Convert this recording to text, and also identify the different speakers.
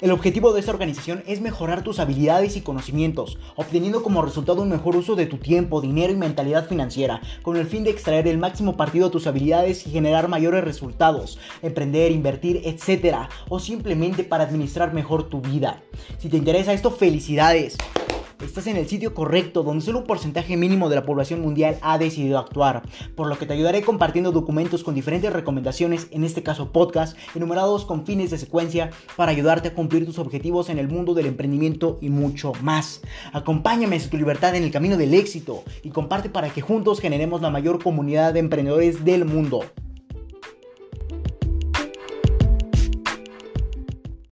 Speaker 1: El objetivo de esta organización es mejorar tus habilidades y conocimientos, obteniendo como resultado un mejor uso de tu tiempo, dinero y mentalidad financiera, con el fin de extraer el máximo partido de tus habilidades y generar mayores resultados, emprender, invertir, etc. o simplemente para administrar mejor tu vida. Si te interesa esto, felicidades estás en el sitio correcto donde solo un porcentaje mínimo de la población mundial ha decidido actuar, por lo que te ayudaré compartiendo documentos con diferentes recomendaciones, en este caso podcast, enumerados con fines de secuencia para ayudarte a cumplir tus objetivos en el mundo del emprendimiento y mucho más. Acompáñame a tu libertad en el camino del éxito y comparte para que juntos generemos la mayor comunidad de emprendedores del mundo.